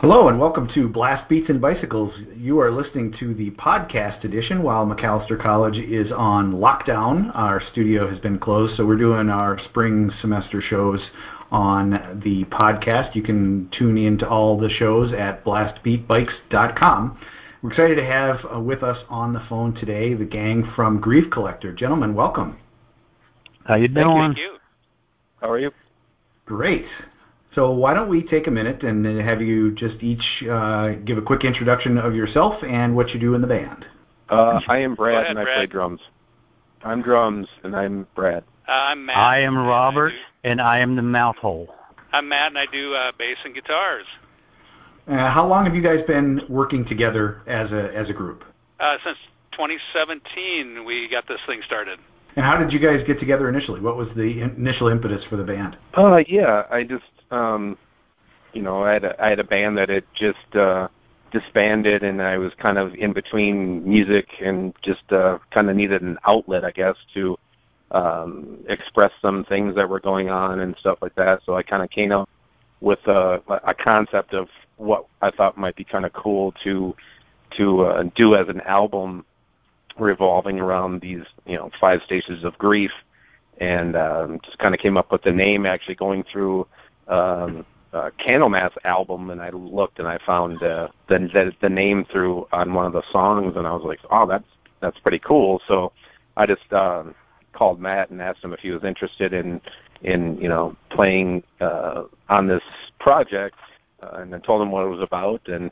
Hello and welcome to Blast Beats and Bicycles. You are listening to the podcast edition while Macalester College is on lockdown. Our studio has been closed, so we're doing our spring semester shows on the podcast. You can tune in to all the shows at blastbeatbikes.com. We're excited to have uh, with us on the phone today the gang from Grief Collector. Gentlemen, welcome. How you doing? Thank you. How are you? Great. So why don't we take a minute and have you just each uh, give a quick introduction of yourself and what you do in the band? Uh, I am Brad ahead, and I Brad. play drums. I'm drums and I'm Brad. Uh, I'm Matt. I am and Robert, I do- and I am the mouth hole. I'm Matt, and I do uh, bass and guitars. Uh, how long have you guys been working together as a as a group? Uh, since 2017, we got this thing started. And how did you guys get together initially? What was the in- initial impetus for the band? Uh, yeah, I just, um, you know, I had a, I had a band that had just uh, disbanded, and I was kind of in between music and just uh, kind of needed an outlet, I guess, to um, express some things that were going on and stuff like that. So I kind of came up with a, a concept of what I thought might be kind of cool to to uh, do as an album revolving around these, you know, five stages of grief and um, just kind of came up with the name actually going through um, uh, Candlemass album, and I looked and I found uh, the, the the name through on one of the songs, and I was like, oh, that's that's pretty cool. So I just um, called Matt and asked him if he was interested in in you know playing uh, on this project, uh, and I told him what it was about, and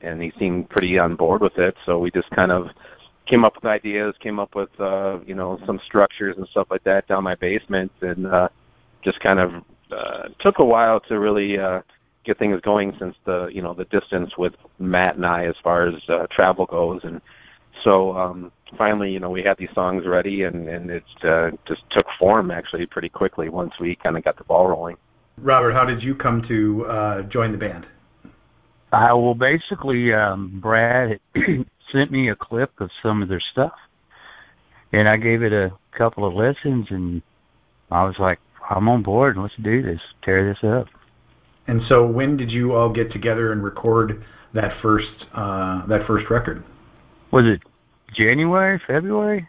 and he seemed pretty on board with it. So we just kind of came up with ideas, came up with uh, you know some structures and stuff like that down my basement, and uh, just kind of uh, took a while to really uh, get things going since the you know the distance with Matt and I as far as uh, travel goes, and so um, finally you know we had these songs ready, and and it uh, just took form actually pretty quickly once we kind of got the ball rolling. Robert, how did you come to uh, join the band? Uh, well, basically, um, Brad had sent me a clip of some of their stuff, and I gave it a couple of listens, and I was like, I'm on board. and Let's do this. Tear this up. And so, when did you all get together and record that first uh, that first record? Was it January, February?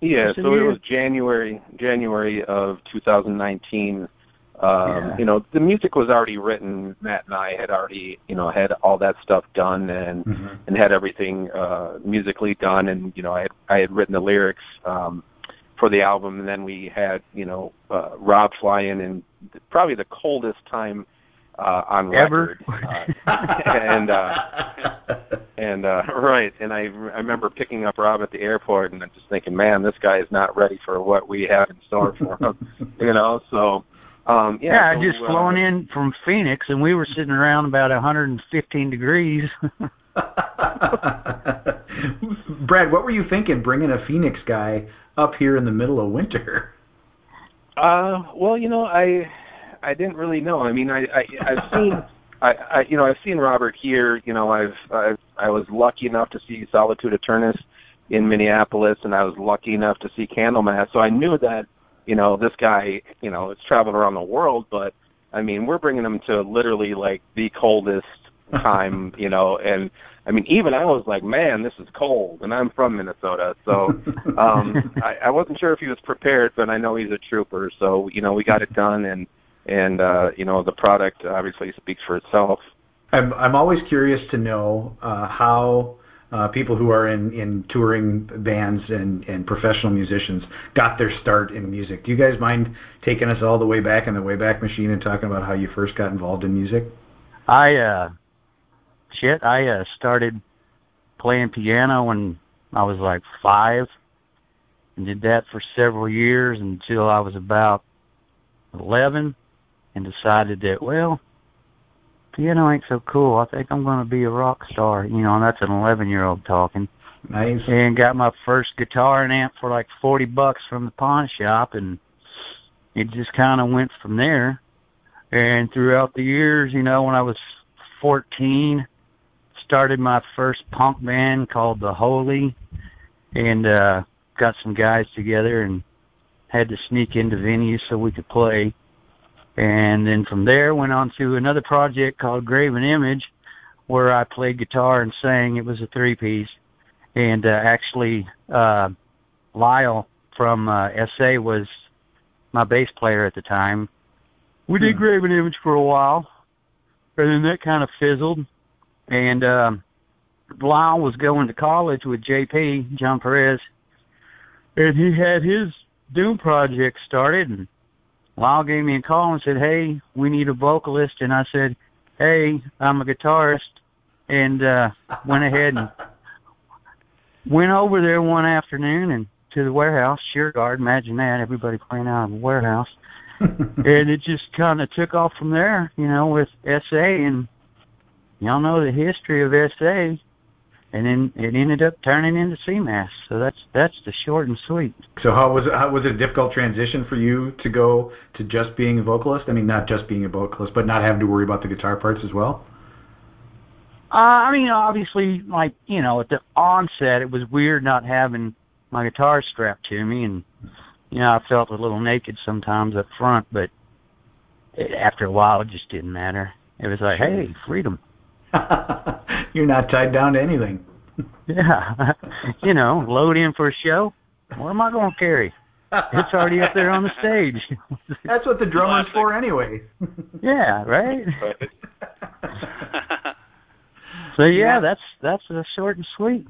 Yeah, Yes, it so it is. was January January of 2019. Um, Yeah. You know, the music was already written. Matt and I had already, you know, had all that stuff done and Mm-hmm. and had everything uh, musically done. And you know, I had I had written the lyrics um, for the album, and then we had, you know, uh, Rob fly in, and probably the coldest time uh, on Ever? record. Uh, and uh, and uh right and i i remember picking up rob at the airport and i'm just thinking man this guy is not ready for what we have in store for him you know so um yeah Yeah, I just uh, flown in from Phoenix, and we were sitting around about 115 degrees. Brad, what were you thinking bringing a Phoenix guy up here in the middle of winter? uh well you know i i didn't really know i mean i i i've seen I, I you know I've seen Robert here. You know I've, I've I was lucky enough to see Solitude Aeternus in Minneapolis, and I was lucky enough to see Candlemass. So I knew that you know this guy you know is traveling around the world, but I mean we're bringing him to literally like the coldest time, you know, and I mean even I was like, man, this is cold, and I'm from Minnesota, so um, I, I wasn't sure if he was prepared, but I know he's a trooper. So you know we got it done, and and uh, you know the product obviously speaks for itself. I'm I'm always curious to know uh, how uh, people who are in, in touring bands and, and professional musicians got their start in music. Do you guys mind taking us all the way back in the Wayback Machine and talking about how you first got involved in music? I uh shit, I uh started playing piano when I was like 5 and did that for several years until I was about 11 and decided that well, piano ain't so cool. I think I'm going to be a rock star, you know, and that's an 11-year-old talking. Nice. and got my first guitar and amp for like 40 bucks from the pawn shop and it just kind of went from there and throughout the years you know when i was 14 started my first punk band called the holy and uh got some guys together and had to sneak into venues so we could play and then from there went on to another project called graven image where I played guitar and sang. It was a three piece, and uh, actually uh, Lyle from uh, SA was my bass player at the time. We did Hmm. Graven Image for a while, and then that kind of fizzled. And um, Lyle was going to college with JP John Perez, and he had his Doom project started. And Lyle gave me a call and said, "Hey, we need a vocalist." And I said, "Hey, I'm a guitarist," and uh, went ahead and went over there one afternoon and to the warehouse, Sheer Guard. Imagine that, everybody playing out of the warehouse. and it just kind of took off from there, you know, with SA, and y'all know the history of SA, and then it ended up turning into CMAS. So that's that's the short and sweet. So how was it, how was it a difficult transition for you to go to just being a vocalist? I mean, not just being a vocalist, but not having to worry about the guitar parts as well. Uh, I mean, obviously, like you know, at the onset, it was weird not having my guitar strapped to me, and you know, I felt a little naked sometimes up front. But it, after a while, it just didn't matter. It was like, hey, freedom. You're not tied down to anything. Yeah, you know, load in for a show. What am I going to carry? It's already up there on the stage. That's what the drummer's Classic. for anyway. yeah, right. Right. So yeah, Yeah. that's that's a short and sweet.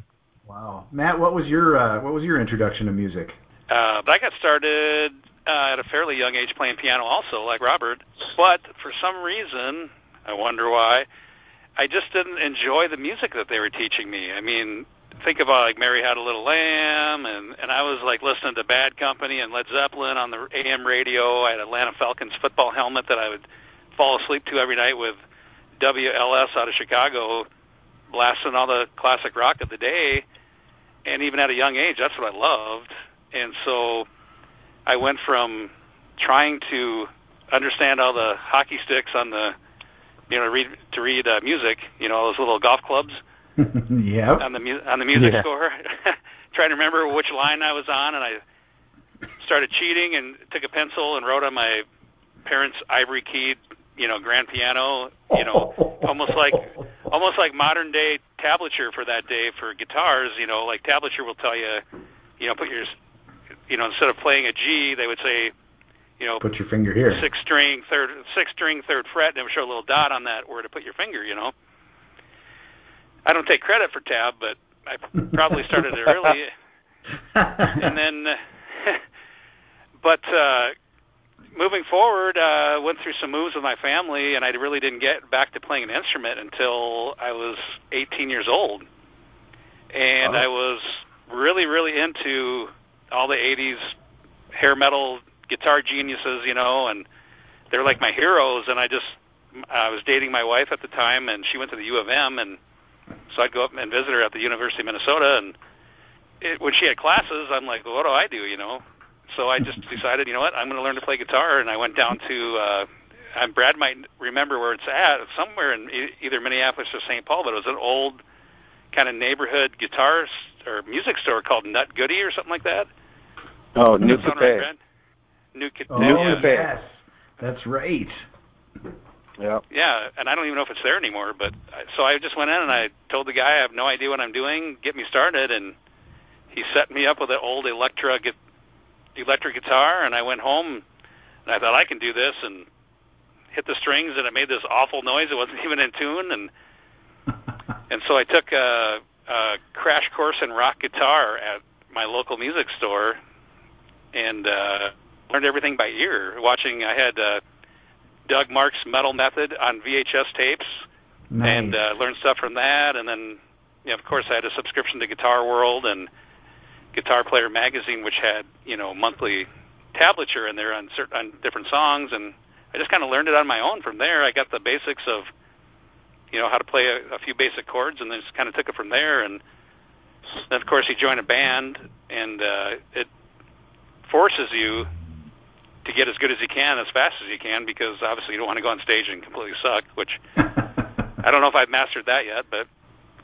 wow, Matt, what was your uh, what was your introduction to music? Uh, but I got started uh, at a fairly young age playing piano, also like Robert. But for some reason, I wonder why, I just didn't enjoy the music that they were teaching me. I mean, think about uh, like Mary Had a Little Lamb, and and I was like listening to Bad Company and Led Zeppelin on the AM radio. I had Atlanta Falcons football helmet that I would fall asleep to every night with WLS out of Chicago, blasting all the classic rock of the day. And even at a young age, that's what I loved. And so I went from trying to understand all the hockey sticks on the, you know, read to read uh, music, you know, those little golf clubs yep. on the mu- on the music Yeah. score, trying to remember which line I was on, and I started cheating and took a pencil and wrote on my parents' ivory keyed, you know, grand piano, you know, almost like almost like modern day tablature for that day for guitars. You know, like tablature will tell you, you know, put your, you know, instead of playing a G, they would say, you know, Put your finger here. six string third six string third fret and it show a little dot on that where to put your finger you know i don't take credit for tab but i probably started it early and then but uh moving forward uh went through some moves with my family and i really didn't get back to playing an instrument until i was 18 years old and Oh. i was really really into all the 80s hair metal guitar geniuses you know and they're like my heroes and i just i was dating my wife at the time and she went to the u of m and so i'd go up and visit her at the university of minnesota and it, when she had classes i'm like what do i do you know so I just decided, you know what, I'm going to learn to play guitar, and I went down to. Uh, and Brad might remember where it's at, somewhere in e- either Minneapolis or St. Paul, but it was an old kind of neighborhood guitar or music store called Nut Goody or something like that. Oh, New that right, Cafe. New Cafe. Oh yeah. Yes, that's right. Yeah. Yeah, and I don't even know if it's there anymore. But I- so I just went in and I told the guy I have no idea what I'm doing. Get me started, and he set me up with an old Electra gu- electric guitar. And I went home and I thought I can do this and hit the strings, and it made this awful noise. It wasn't even in tune, and and so I took a, a crash course in rock guitar at my local music store, and uh, learned everything by ear. Watching, I had uh, Doug Mark's Metal Method on VHS tapes, nice. and uh, learned stuff from that. And then, you know, of course, I had a subscription to Guitar World and Guitar Player Magazine, which had you know monthly tablature in there on certain on different songs, and I just kind of learned it on my own from there. I got the basics of you know how to play a, a few basic chords, and then just kind of took it from there. And then, of course, you join a band, and uh, it forces you to get as good as you can as fast as you can because obviously you don't want to go on stage and completely suck, which I don't know if I've mastered that yet, but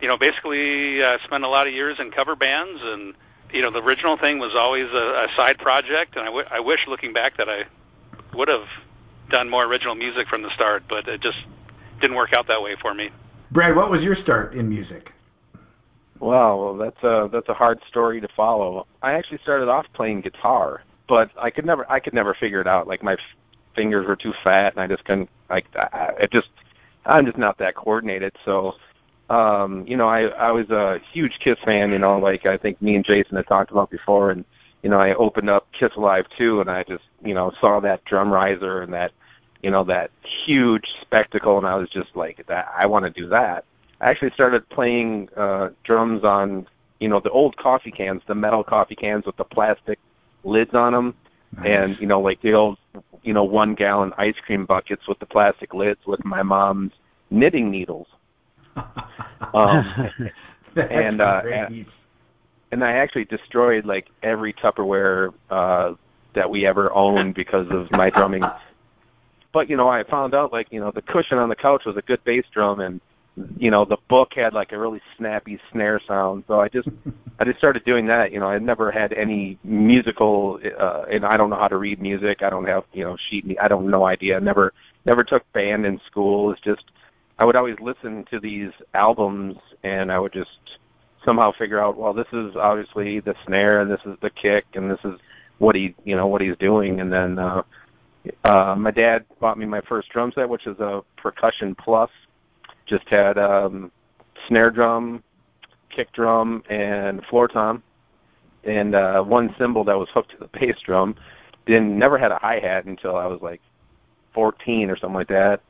you know, basically, uh, spent a lot of years in cover bands, and you know, the original thing was always a, a side project, and I, w- I wish, looking back, that I would have done more original music from the start, but it just didn't work out that way for me. Brad, what was your start in music? Wow, well, that's a that's a hard story to follow. I actually started off playing guitar, but I could never I could never figure it out. Like my fingers were too fat, and I just couldn't like I, it just I'm just not that coordinated. So, um, you know, I I was a huge Kiss fan. You know, like I think me and Jason had talked about before, and you know, I opened up Kiss Alive II, and I just you know saw that drum riser and that you know that huge spectacle, and I was just like that. I want to do that. I actually started playing uh, drums on you know the old coffee cans, the metal coffee cans with the plastic lids on them, nice. and you know like the old you know one gallon ice cream buckets with the plastic lids with my mom's knitting needles. um, and uh, and, and I actually destroyed like every Tupperware uh, that we ever owned because of my drumming. But you know, I found out like you know the cushion on the couch was a good bass drum, and you know the book had like a really snappy snare sound. So i just i just started doing that. You know i never had any musical uh and i don't know how to read music. I don't have you know sheet i don't no idea. Never never took band in school. It's just i would always listen to these albums and i would just somehow figure out well this is obviously the snare and this is the kick and this is what he you know what he's doing. And then uh uh my dad bought me my first drum set which is a percussion plus just had um, snare drum, kick drum, and floor tom, and uh, one cymbal that was hooked to the bass drum. Didn't never had a hi hat until I was like 14 or something like that.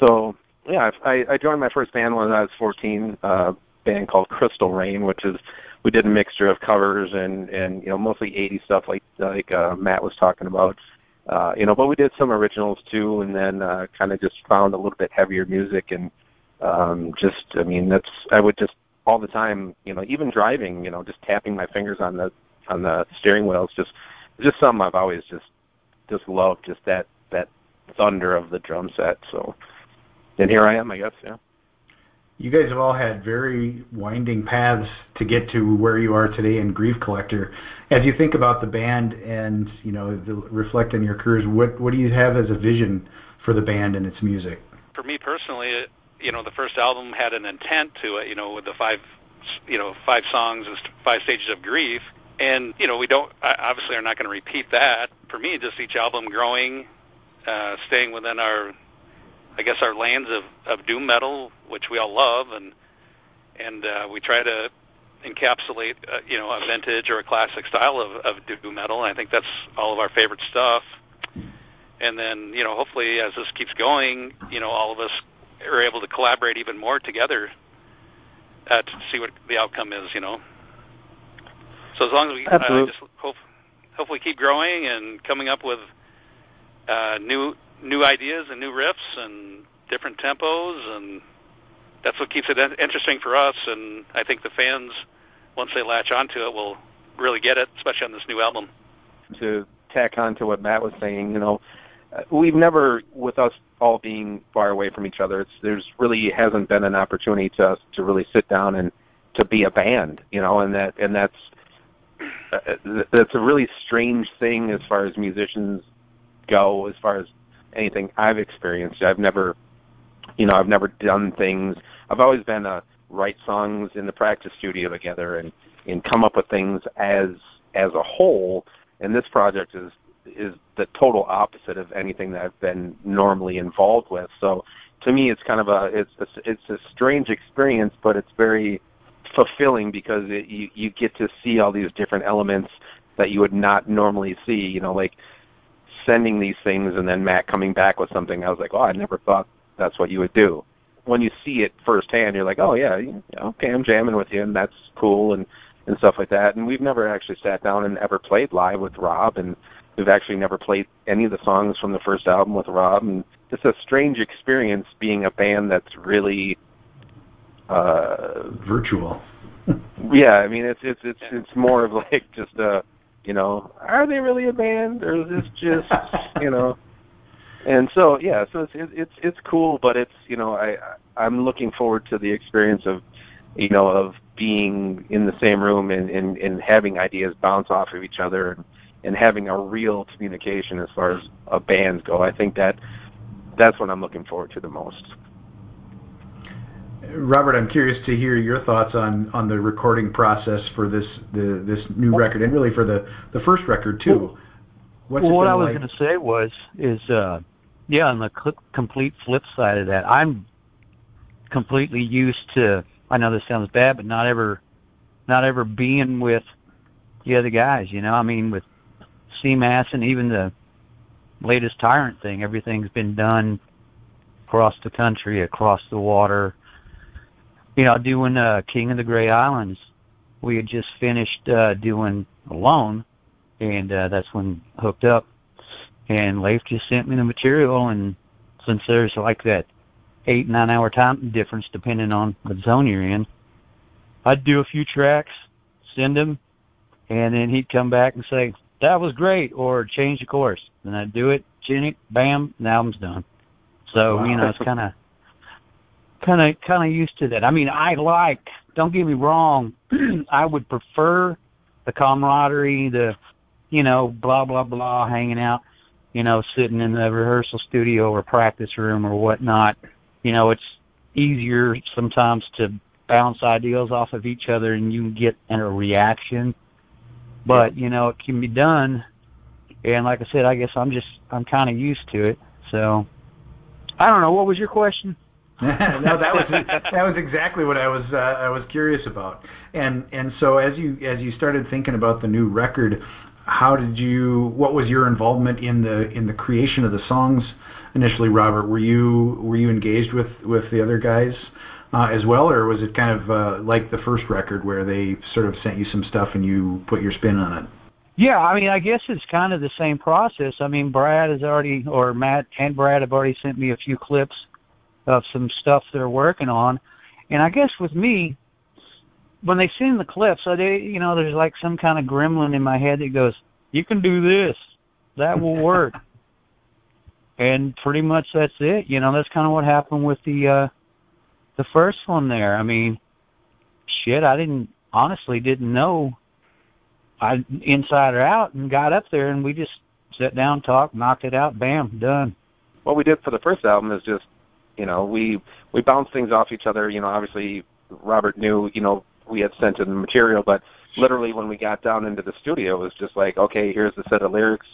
So yeah, I, I joined my first band when I was 14. Uh, band called Crystal Rain, which is we did a mixture of covers and and you know mostly 80s stuff like like uh, Matt was talking about. Uh, you know, but we did some originals too, and then uh, kind of just found a little bit heavier music and um, just I mean that's I would just all the time you know even driving you know just tapping my fingers on the on the steering wheel it's just just something I've always just just loved just that that thunder of the drum set so and here I am I guess yeah you guys have all had very winding paths to get to where you are today in Grief Collector. As you think about the band and you know the, reflect on your careers, what what do you have as a vision for the band and its music? For me personally, you know the first album had an intent to it you know with the five you know five songs and five stages of grief. And you know we don't obviously are not going to repeat that. For me just each album growing uh staying within our i guess our lands of of doom metal which we all love and and uh we try to encapsulate uh, you know a vintage or a classic style of of doom metal and i think that's all of our favorite stuff. And then you know hopefully as this keeps going you know all of us are able to collaborate even more together uh, to see what the outcome is. You know. So as long as we uh, just hope, hopefully keep growing and coming up with uh, new new ideas and new riffs and different tempos, and that's what keeps it interesting for us. And I think the fans, once they latch onto it, will really get it, especially on this new album. To tack on to what Matt was saying, you know, uh, we've never, with us all being far away from each other, it's there's really hasn't been an opportunity to to really sit down and to be a band, you know, and that and that's uh, that's a really strange thing as far as musicians go, as far as anything I've experienced. I've never, you know, I've never done things. I've always been a write songs in the practice studio together and and come up with things as as a whole. And this project is is the total opposite of anything that I've been normally involved with. So to me, it's kind of a it's a, it's a strange experience, but it's very fulfilling because it, you you get to see all these different elements that you would not normally see. You know, like sending these things and then Matt coming back with something. I was like, oh, I never thought that's what you would do. When you see it firsthand, you're like, oh yeah, okay, I'm jamming with you, and that's cool, and and stuff like that. And we've never actually sat down and ever played live with Rob, and We've actually never played any of the songs from the first album with Rob, and it's a strange experience being a band that's really uh, virtual. yeah, I mean it's it's it's it's more of like just a you know are they really a band or is this just you know and so yeah so it's it's it's cool but it's you know I I'm looking forward to the experience of you know of being in the same room and and, and having ideas bounce off of each other and and having a real communication as far as a bands go. I think that that's what I'm looking forward to the most. Robert, I'm curious to hear your thoughts on, on the recording process for this the, this new record, and really for the, the first record too. What's well, what I was like? going to say was is uh, yeah, on the cl- complete flip side of that, I'm completely used to. I know this sounds bad, but not ever, not ever being with the other guys. You know, I mean, with CMAS and even the latest Tyrant thing, everything's been done across the country, across the water. You know, doing uh, King of the Gray Islands, we had just finished uh, doing Alone, and uh, that's when hooked up. And Leif just sent me the material, and since there's like that eight nine hour time difference depending on the zone you're in, I'd do a few tracks, send him, and then he'd come back and say that was great, or change the course. And I'd do it, chin it, bam, and the album's done. So wow. you know, it's kind of, kind of, kind of used to that. I mean, I like. Don't get me wrong. I would prefer the camaraderie, the, you know, blah blah blah, hanging out, you know, sitting in the rehearsal studio or practice room or whatnot. You know, it's easier sometimes to bounce ideas off of each other and you can get a reaction. But you know, it can be done. And like I said, I guess I'm just I'm kind of used to it. So I don't know. What was your question? no, that was that was exactly what I was uh, I was curious about. And and so as you as you started thinking about the new record, how did you? What was your involvement in the in the creation of the songs initially, Robert? Were you were you engaged with with the other guys? Uh, as well, or was it kind of uh, like the first record where they sort of sent you some stuff and you put your spin on it? Yeah, I mean, I guess it's kind of the same process. I mean, Brad has already, or Matt and Brad have already sent me a few clips of some stuff they're working on, and I guess with me, when they send the clips, so they, you know, there's like some kind of gremlin in my head that goes, "You can do this, that will work," and pretty much that's it. You know, that's kind of what happened with the uh the first one there. I mean, shit, I didn't honestly didn't know I inside or out and got up there and we just sat down, talked, knocked it out, bam, done. What we did for the first album is just, you know, we we bounced things off each other. You know, obviously Robert knew, you know, we had sent him the material, but literally when we got down into the studio, it was just like, okay, here's the set of lyrics.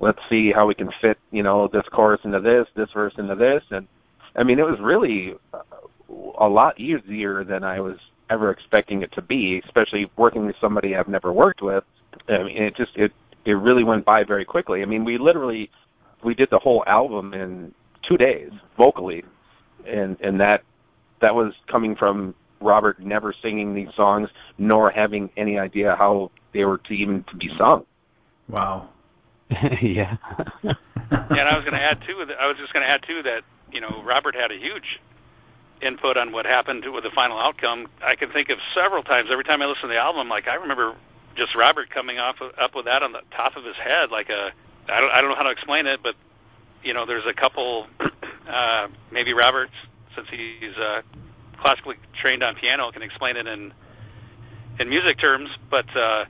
Let's see how we can fit, you know, this chorus into this, this verse into this, and I mean, it was really a lot easier than I was ever expecting it to be, especially working with somebody I've never worked with. I mean, it just it it really went by very quickly. I mean, we literally we did the whole album in two days vocally, and and that that was coming from Robert never singing these songs nor having any idea how they were to even to be sung. Wow. yeah. yeah, and I was going to add too. I was just going to add too that you know Robert had a huge input on what happened with the final outcome. I can think of several times every time I listen to the album. Like I remember just Robert coming off up with that on the top of his head, like a I don't I don't know how to explain it, but you know there's a couple uh, maybe Robert since he's uh, classically trained on piano can explain it in in music terms, but uh,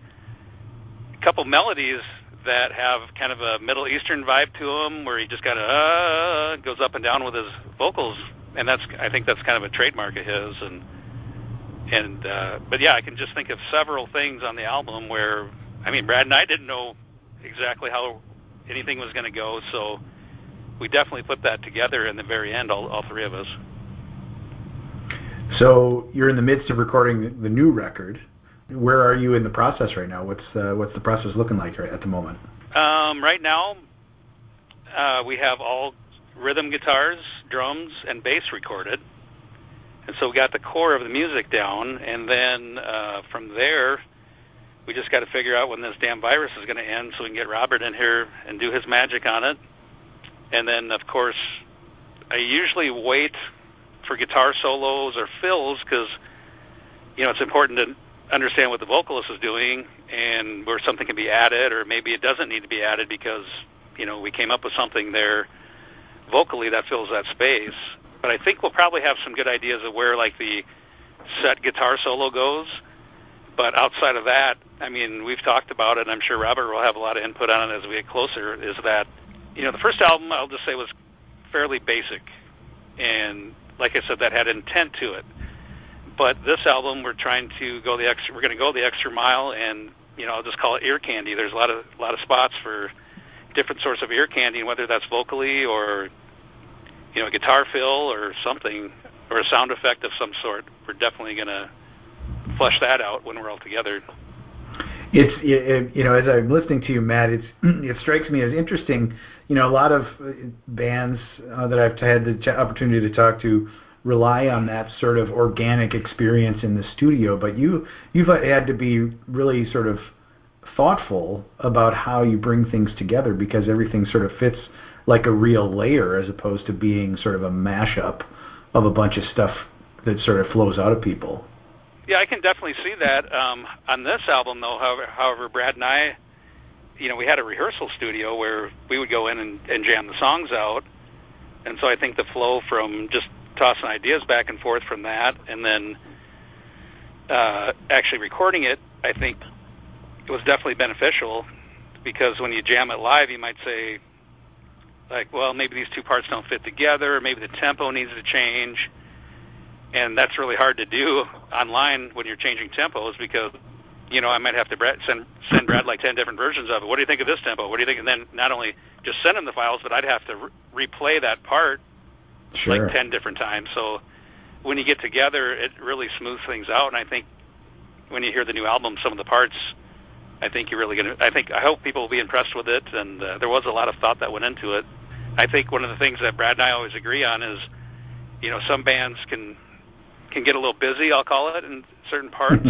a couple melodies that have kind of a Middle Eastern vibe to them, where he just kind of uh, goes up and down with his vocals and that's I think that's kind of a trademark of his and and uh, but yeah, I can just think of several things on the album where I mean Brad and I didn't know exactly how anything was going to go, so we definitely put that together in the very end, all, all three of us. So you're in the midst of recording the new record. Where are you in the process right now? What's uh, what's the process looking like right at the moment? Um, right now, uh, we have all rhythm guitars, drums, and bass recorded. And so we got the core of the music down, and then uh, from there, we just got to figure out when this damn virus is going to end so we can get Robert in here and do his magic on it. And then, of course, I usually wait for guitar solos or fills because, you know, it's important to understand what the vocalist is doing and where something can be added or maybe it doesn't need to be added because, you know, we came up with something there vocally that fills that space. But I think we'll probably have some good ideas of where like the set guitar solo goes. But outside of that, I mean, we've talked about it, and I'm sure Robert will have a lot of input on it as we get closer. Is that, you know, the first album I'll just say was fairly basic, and like I said, that had intent to it. but this album we're trying to go the extra. We're going to go the extra mile, and you know, I'll just call it ear candy. There's a lot of a lot of spots for different sorts of ear candy, whether that's vocally or you know, guitar fill or something, or a sound effect of some sort. We're definitely going to flesh that out when we're all together. It's it, you know, as I'm listening to you, Matt, it's it strikes me as interesting. You know, a lot of uh, bands uh, that I've had the opportunity to talk to rely on that sort of organic experience in the studio, but you you've had to be really sort of thoughtful about how you bring things together because everything sort of fits like a real layer as opposed to being sort of a mashup of a bunch of stuff that sort of flows out of people. Yeah, I can definitely see that. Um, on this album, though, however, however, Brad and I, you know, we had a rehearsal studio where we would go in and, and jam the songs out, and so I think the flow from just tossing ideas back and forth from that, and then uh, actually recording it, I think it was definitely beneficial because when you jam it live, you might say, like, well, maybe these two parts don't fit together, or maybe the tempo needs to change, and that's really hard to do online when you're changing tempos because, you know, I might have to send send Brad like ten different versions of it. What do you think of this tempo? What do you think? And then not only just send him the files, but I'd have to re- replay that part sure. like ten different times. So when you get together, it really smooths things out. And I think when you hear the new album, some of the parts I think you're really going to. I think I hope people will be impressed with it, and uh, there was a lot of thought that went into it. I think one of the things that Brad and I always agree on is, you know, some bands can can get a little busy. I'll call it in certain parts,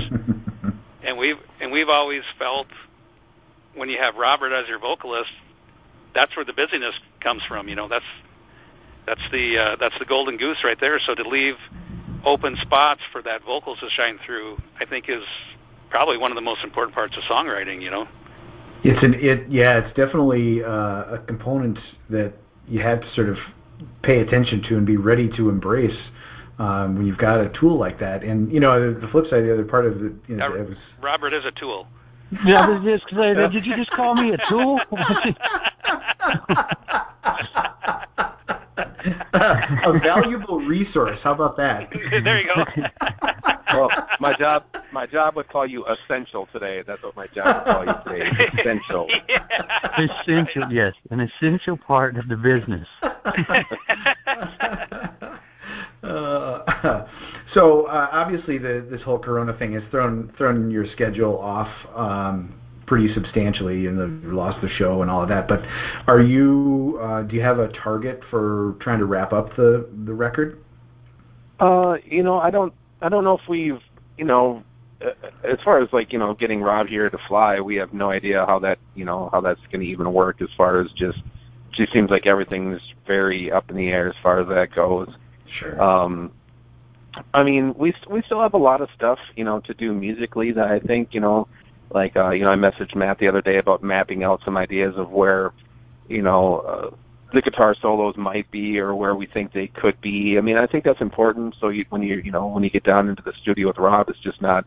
and we've and we've always felt when you have Robert as your vocalist, that's where the busyness comes from. You know, that's that's the uh, that's the golden goose right there. So to leave open spots for that vocals to shine through, I think is probably one of the most important parts of songwriting. You know. It's an it yeah it's definitely uh, a component that you have to sort of pay attention to and be ready to embrace um, when you've got a tool like that. And you know the, the flip side, the other part of it, you know, it was Robert is a tool. Yeah, I was just did you just call me a tool? a valuable resource. How about that? there you go. well, my job my job would call you essential today. That's what my job would call you today. Essential. Yeah. essential, yes, an essential part of the business. uh, so uh, obviously, the, this whole Corona thing has thrown thrown your schedule off um, pretty substantially, and the lost the show and all of that. But are you? Uh, do you have a target for trying to wrap up the the record? Uh, you know, I don't I don't know if we've you know as far as like you know getting Rob here to fly, we have no idea how that you know how that's going to even work. As far as just, she seems like everything's very up in the air as far as that goes. Sure. Um, I mean, we we still have a lot of stuff you know to do musically that I think you know, like uh, you know I messaged Matt the other day about mapping out some ideas of where, you know. Uh, the guitar solos might be or where we think they could be. I mean, I think that's important. So you, when you you know when you get down into the studio with Rob, it's just not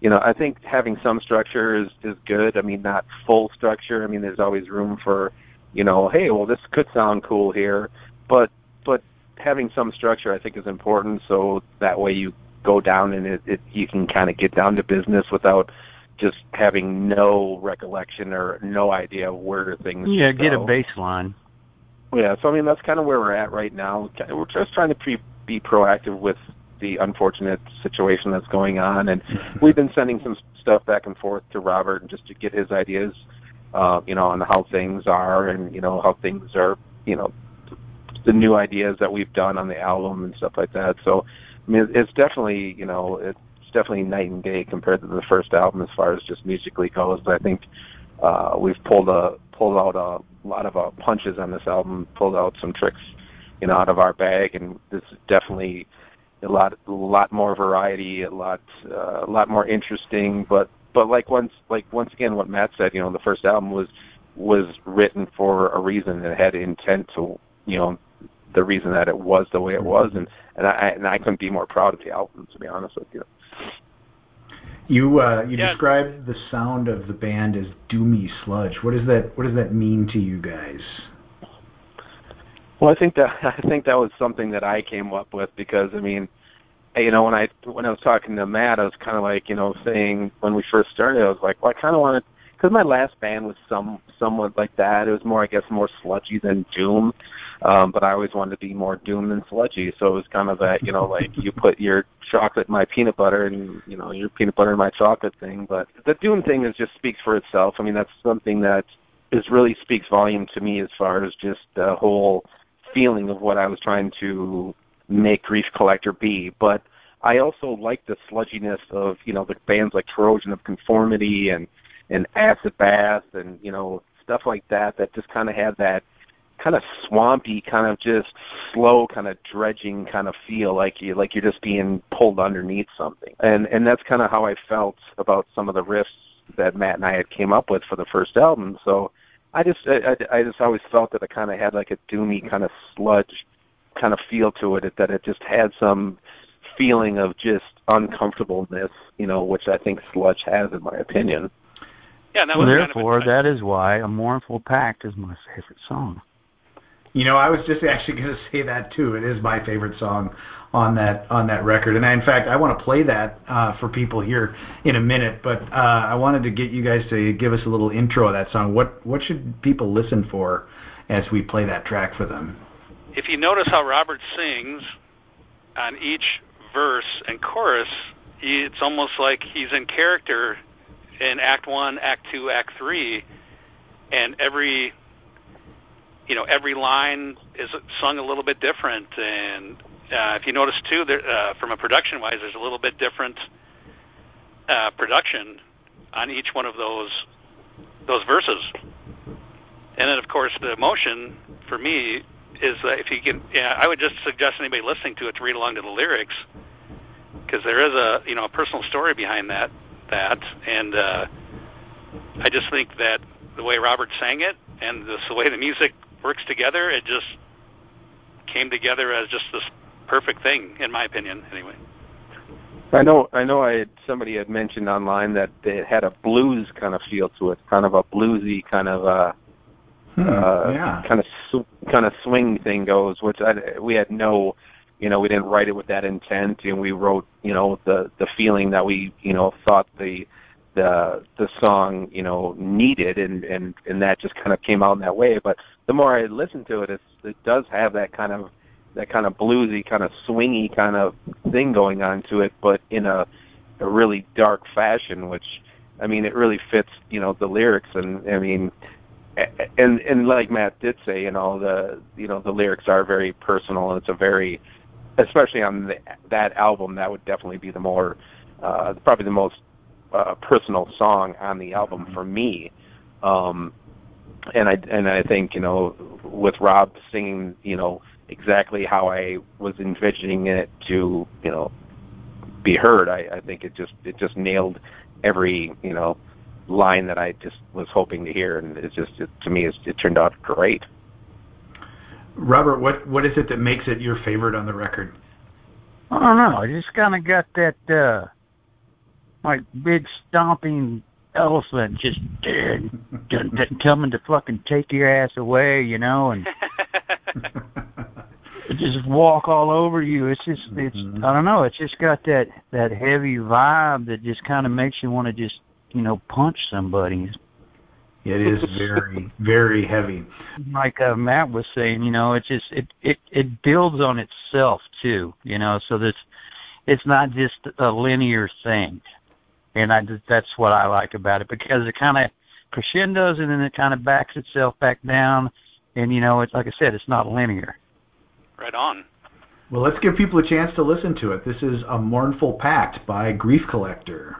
you know, I think having some structure is is good. I mean, not full structure. I mean, there's always room for, you know, hey, well, this could sound cool here, but but having some structure, I think, is important. So that way, you go down and it, it you can kind of get down to business without just having no recollection or no idea where things. Yeah, get a baseline. Yeah, so I mean, that's kind of where we're at right now. We're just trying to pre- be proactive with the unfortunate situation that's going on. And we've been sending some stuff back and forth to Robert just to get his ideas, uh, you know, on how things are and you know how things are, you know, the new ideas that we've done on the album and stuff like that. So, I mean, it's definitely, you know, it's definitely night and day compared to the first album as far as just musically goes. I think uh, we've pulled a pulled out a lot of uh, punches on this album, pulled out some tricks, you know, out of our bag, and this is definitely a lot a lot more variety, a lot uh, a lot more interesting. But but like once like once again, what Matt said, you know, the first album was was written for a reason and had intent to you know the reason that it was the way it was, and and I and I couldn't be more proud of the album to be honest with you. You uh, you Yeah. described the sound of the band as doomy sludge. What does that What does that mean to you guys? Well, I think that I think that was something that I came up with because I mean, you know, when I when I was talking to Matt, I was kind of like, you know, saying when we first started, I was like, well, I kind of wanted because my last band was some somewhat like that. It was more, I guess, more sludgy than doom. Um, but I always wanted to be more doom than sludgy, so it was kind of that, you know, like you put your chocolate in my peanut butter, and you know, your peanut butter in my chocolate thing. But the doom thing is just speaks for itself. I mean, that's something that is really speaks volume to me as far as just the whole feeling of what I was trying to make Grief Collector be. But I also like the sludginess of you know the bands like Corrosion of Conformity and and Acid Bath and you know stuff like that that just kind of had that kind of swampy, kind of just slow, kind of dredging kind of feel, like you like you're just being pulled underneath something. And and that's kind of how I felt about some of the riffs that Matt and I had came up with for the first album. So I just I, I just always felt that it kind of had like a doomy kind of sludge kind of feel to it, that it just had some feeling of just uncomfortableness, you know, which I think sludge has, in my opinion. Yeah, that well, was therefore, kind of that is why a mournful pact is my favorite song. You know, I was just actually going to say that too. It is my favorite song on that on that record, and I, in fact, I want to play that uh, for people here in a minute. But uh, I wanted to get you guys to give us a little intro of that song. What what should people listen for as we play that track for them? If you notice how Robert sings on each verse and chorus, it's almost like he's in character in Act One, Act Two, Act Three, and every you know every line is sung a little bit different. And uh, if you notice too, there, uh, from a production wise, there's a little bit different uh, production on each one of those those verses. And then of course the emotion for me is that if you can, yeah, I would just suggest anybody listening to it to read along to the lyrics because there is a you know a personal story behind that that and uh, I just think that the way Robert sang it and this, the way the music works together, it just came together as just this perfect thing, in my opinion, anyway. I know, I know. I had somebody had mentioned online that it had a blues kind of feel to it, kind of a bluesy kind of uh, Hmm, uh, yeah. kind of sw- kind of swing thing goes, which I, we had no, you know, we didn't write it with that intent, and we wrote, you know, the the feeling that we, you know, thought the the the song, you know, needed, and and and that just kind of came out in that way. But the more I listen to it, it's, it does have that kind of that kind of bluesy, kind of swingy kind of thing going on to it, but in a a really dark fashion, which I mean, it really fits, you know, the lyrics, and I mean, and and like Matt did say, you know, the you know the lyrics are very personal, and it's a very, especially on the, that album, that would definitely be the more, uh, probably the most uh, personal song on the album for me. Um, and I and I think you know with Rob singing, you know exactly how I was envisioning it to, you know, be heard. I, I think it just it just nailed every you know line that I just was hoping to hear, and it's just it, to me it's, it turned out great. Robert, what what is it that makes it your favorite on the record? I don't know. I just kind of got that uh like big stomping elephant just dead, dun- dun- coming to fucking take your ass away, you know, and just walk all over you. It's just it's Mhm. I don't know. It's just got that that heavy vibe that just kind of makes you want to just you know punch somebody. it is very very heavy. Like uh, Matt was saying, you know, it just it it it builds on itself too, you know. So this it's not just a linear thing, and I just, that's what I like about it because it kind of crescendos and then it kind of backs itself back down, and you know, it's like I said, it's not linear. Right on. Well, let's give people a chance to listen to it. This is A Mournful Pact by Grief Collector.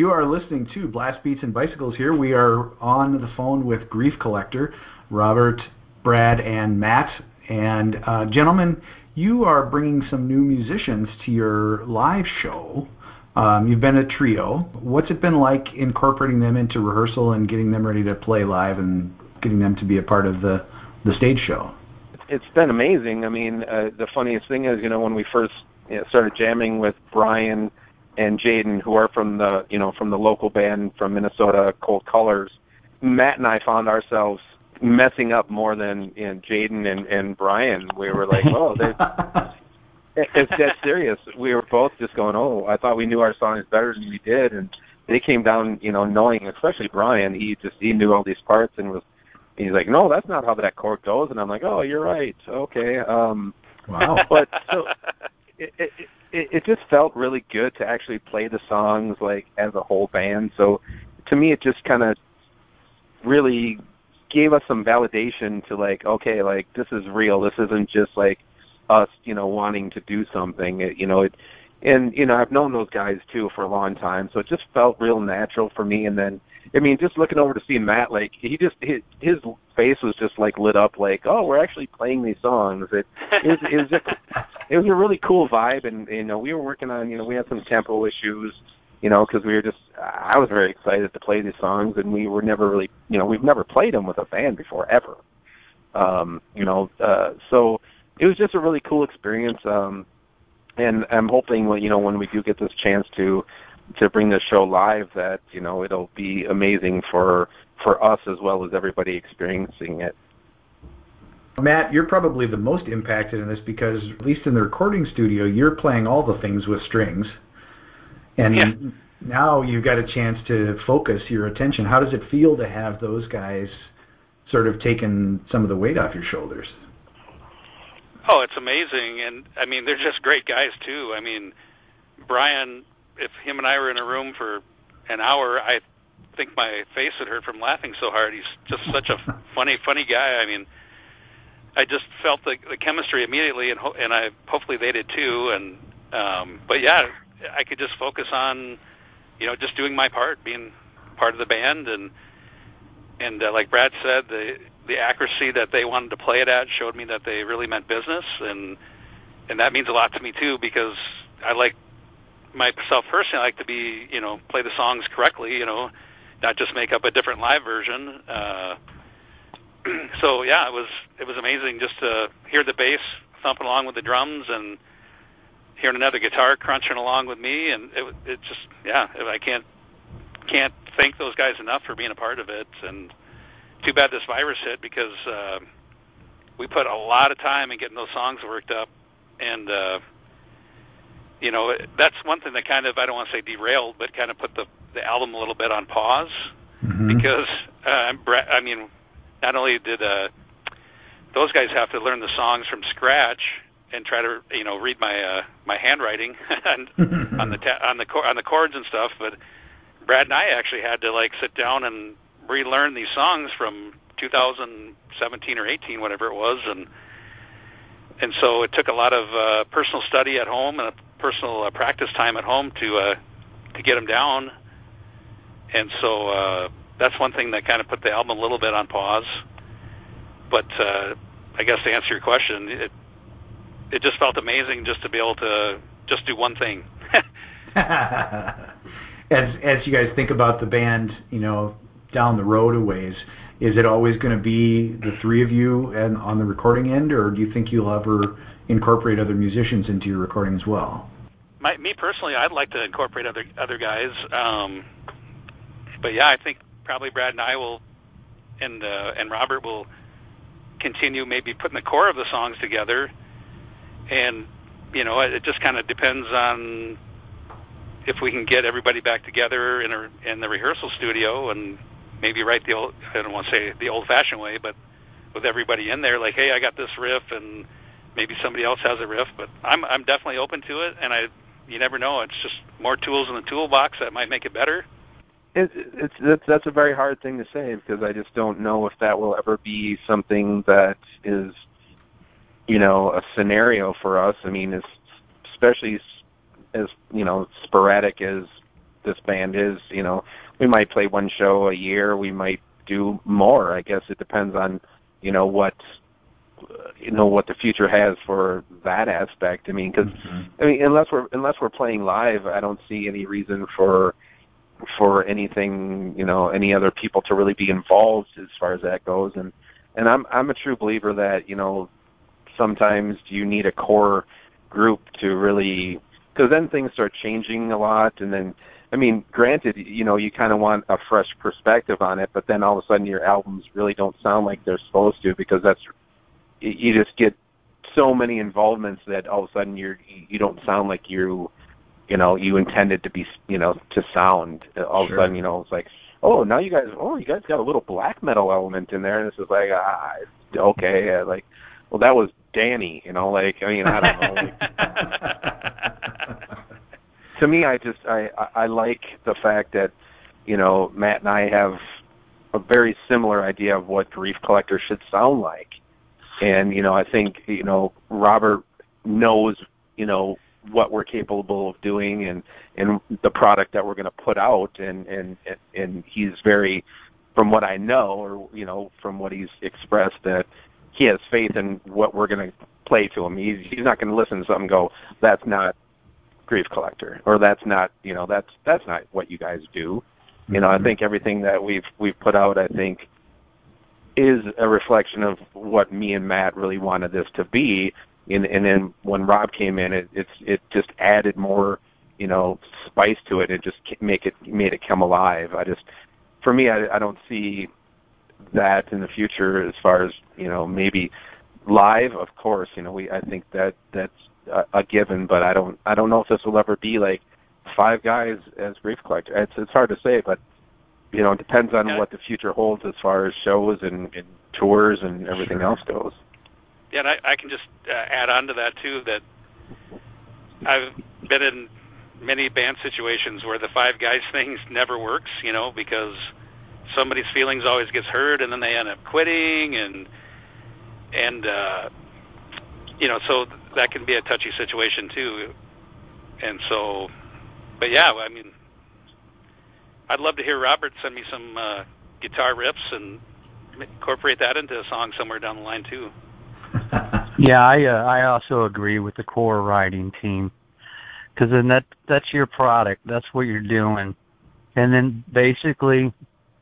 You are listening to Blast Beats and Bicycles here. We are on the phone with Grief Collector, Robert, Brad, and Matt. And uh, gentlemen, you are bringing some new musicians to your live show. Um, you've been a trio. What's it been like incorporating them into rehearsal and getting them ready to play live and getting them to be a part of the, the stage show? It's been amazing. I mean, uh, the funniest thing is, you know, when we first you know, started jamming with Brian and Jaden, who are from the, you know, from the local band from Minnesota, Cold Colors, Matt and I found ourselves messing up more than you know, Jaden and, and Brian. We were like, oh, they it's that serious. We were both just going, oh, I thought we knew our songs better than we did, and they came down, you know, knowing, especially Brian, he just he knew all these parts and was, he's like, no, that's not how that chord goes, and I'm like, oh, you're right, okay. Um, wow. But so it, it it it just felt really good to actually play the songs like as a whole band. So to me, it just kind of really gave us some validation to like, okay, like this is real. This isn't just like us, you know, wanting to do something. It, you know, it, and you know, I've known those guys too for a long time, so it just felt real natural for me. And then, I mean, just looking over to see Matt, like he just his, his face was just like lit up, like, oh, we're actually playing these songs. It, it, was, it was just, it was a really cool vibe, and you know, we were working on, you know, we had some tempo issues, you know, because we were just, I was very excited to play these songs, and we were never really, you know, we've never played them with a band before ever. Um, you know, uh, so it was just a really cool experience. Um, and I'm hoping, you know, when we do get this chance to to bring this show live, that you know it'll be amazing for for us as well as everybody experiencing it. Matt, you're probably the most impacted in this because, at least in the recording studio, you're playing all the things with strings, and Yeah. now you've got a chance to focus your attention. How does it feel to have those guys sort of taking some of the weight off your shoulders? Oh, it's amazing, and I mean they're just great guys too. I mean, Brian, if him and I were in a room for an hour, I think my face would hurt from laughing so hard. He's just such a funny, funny guy. I mean, I just felt the, the chemistry immediately, and ho- and I hopefully they did too. And um, but yeah, I could just focus on, you know, just doing my part, being part of the band, and and uh, like Brad said, the the accuracy that they wanted to play it at showed me that they really meant business, and and that means a lot to me too because I like myself personally. I like to be, you know, play the songs correctly, you know, not just make up a different live version. Uh, so yeah, it was it was amazing just to hear the bass thumping along with the drums and hearing another guitar crunching along with me, and it it just yeah, I can't can't thank those guys enough for being a part of it. And too bad this virus hit because uh, we put a lot of time in getting those songs worked up, and uh, you know that's one thing that kind of I don't want to say derailed, but kind of put the the album a little bit on pause Mhm. because uh, I mean, not only did uh, those guys have to learn the songs from scratch and try to you know read my uh, my handwriting on, on the ta- on the chor- on the chords and stuff, but Brad and I actually had to like sit down and relearn these songs from 2017 or 18, whatever it was, and and so it took a lot of uh, personal study at home and a personal uh, practice time at home to uh, to get them down. And so uh, that's one thing that kind of put the album a little bit on pause. But uh, I guess to answer your question, it it just felt amazing just to be able to just do one thing. as as you guys think about the band, you know, down the road a ways, is it always going to be the three of you and on the recording end, or do you think you'll ever incorporate other musicians into your recording as well? My, me personally, I'd like to incorporate other other guys. Um, but yeah, I think probably Brad and I will, and uh, and Robert will continue maybe putting the core of the songs together. And you know, it, it just kind of depends on if we can get everybody back together in a, in the rehearsal studio and maybe write the old I don't want to say the old-fashioned way, but with everybody in there, like, hey, I got this riff, and maybe somebody else has a riff. But I'm I'm definitely open to it, and I you never know. It's just more tools in the toolbox that might make it better. It, it's that's, that's a very hard thing to say because I just don't know if that will ever be something that is, you know, a scenario for us. I mean, it's especially as you know sporadic as this band is. You know, we might play one show a year. We might do more. I guess it depends on you know what you know what the future has for that aspect. I mean, because Mhm. I mean, unless we're unless we're playing live, I don't see any reason for for anything, you know, any other people to really be involved as far as that goes. And and I'm I'm a true believer that you know sometimes you need a core group to really because then things start changing a lot, and then I mean, granted, you know, you kind of want a fresh perspective on it, but then all of a sudden your albums really don't sound like they're supposed to because that's you- you just get so many involvements that all of a sudden you're you don't sound like you you know you intended to be you know to sound. All Sure. of a sudden you know it's like oh now you guys oh you guys got a little black metal element in there. And this is like ah okay uh, like well that was Danny you know like I mean I don't know like, to me, I just I I I like the fact that you know Matt and I have a very similar idea of what Grief Collector should sound like, and you know I think you know Robert knows you know what we're capable of doing and and the product that we're going to put out and and and he's very from what I know or you know from what he's expressed that he has faith in what we're going to play to him. He's he's not going to listen to something and go that's not grief collector or that's not you know that's that's not what you guys do you know i Mhm. think everything that we've we've put out i think is a reflection of what me and matt really wanted this to be. And and then when rob came in it it's it just added more you know spice to it. It just make it made it come alive. I just for me i i don't see that in the future as far as you know maybe live of course you know we i think that that's a, a given but i don't i don't know if this will ever be like five guys as grief collector. It's it's hard to say but you know it depends on Yeah. what the future holds as far as shows and, and tours and everything Sure. else goes Yeah, and I, I can just uh, add on to that too that I've been in many band situations where the five guys things never works, you know, because somebody's feelings always gets hurt and then they end up quitting and and uh you know, so that can be a touchy situation too. And so but yeah, I mean I'd love to hear Robert send me some uh guitar riffs and incorporate that into a song somewhere down the line too. Yeah, I uh, I also agree with the core writing team because then that that's your product. That's what you're doing, and then basically,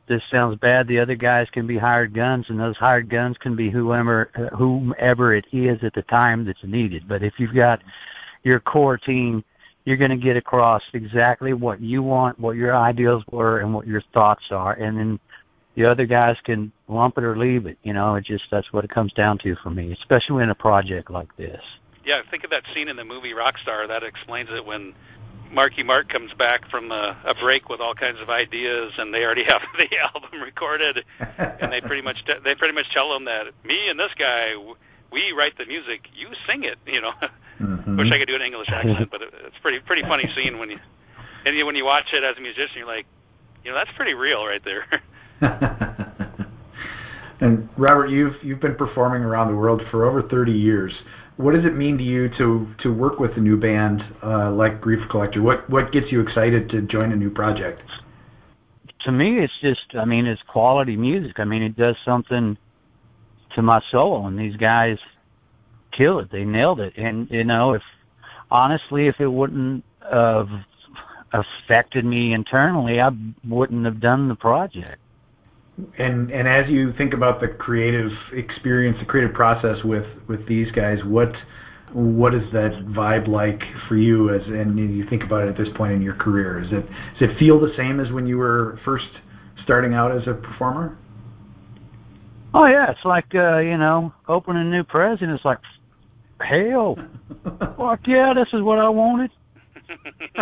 this sounds bad. The other guys can be hired guns, and those hired guns can be whoever whomever it is at the time that's needed. But if you've got your core team, you're going to get across exactly what you want, what your ideals were, and what your thoughts are, and then the other guys can lump it or leave it. You know, it just that's what it comes down to for me, especially in a project like this. Yeah, think of that scene in the movie Rockstar. That explains it when Marky Mark comes back from a, a break with all kinds of ideas, and they already have the album recorded, and they pretty much they pretty much tell him that me and this guy, we write the music, you sing it. You know, Mhm. wish I could do an English accent, but it's pretty pretty funny scene when you and you, when you watch it as a musician, you're like, you know, that's pretty real right there. and Robert, you've you've been performing around the world for over 30 years. What does it mean to you to to work with a new band uh, like Grief Collector? What what gets you excited to join a new project? to me it's just i mean it's quality music i mean it does something to my soul and these guys killed it they nailed it and you know if honestly if it wouldn't have affected me internally i wouldn't have done the project And and as you think about the creative experience, the creative process with with these guys, what what is that vibe like for you as and you think about it at this point in your career? Is it does it feel the same as when you were first starting out as a performer? Oh yeah it's like uh you know opening a new present it's like hell fuck yeah this is what i wanted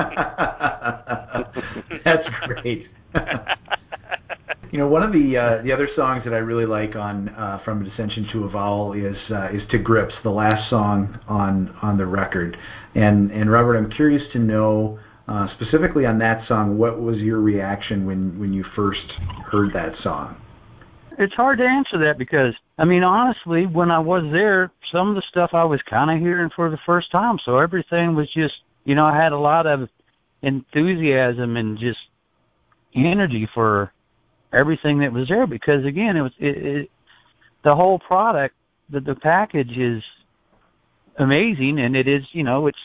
That's great. you know, one of the uh, the other songs that I really like on uh, from Dissension to Avowal is uh, is To Grips, the last song on on the record. And and Robert, I'm curious to know uh, specifically on that song, what was your reaction when when you first heard that song? It's hard to answer that because I mean honestly, when I was there, some of the stuff I was kind of hearing for the first time, so everything was just you know I had a lot of enthusiasm and just energy for everything that was there because again it was it, it the whole product the the package is amazing and it is you know it's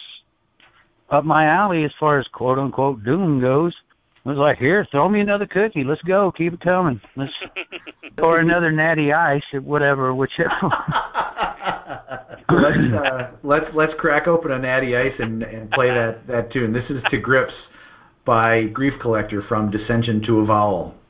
up my alley as far as quote unquote doom goes I was like, here, throw me another cookie. Let's go. Keep it coming. Let's or another natty ice, or whatever, whichever. let's uh, let's let's crack open a natty ice and and play that that tune. This is to grips by Grief Collector from Dissension to Avowal. When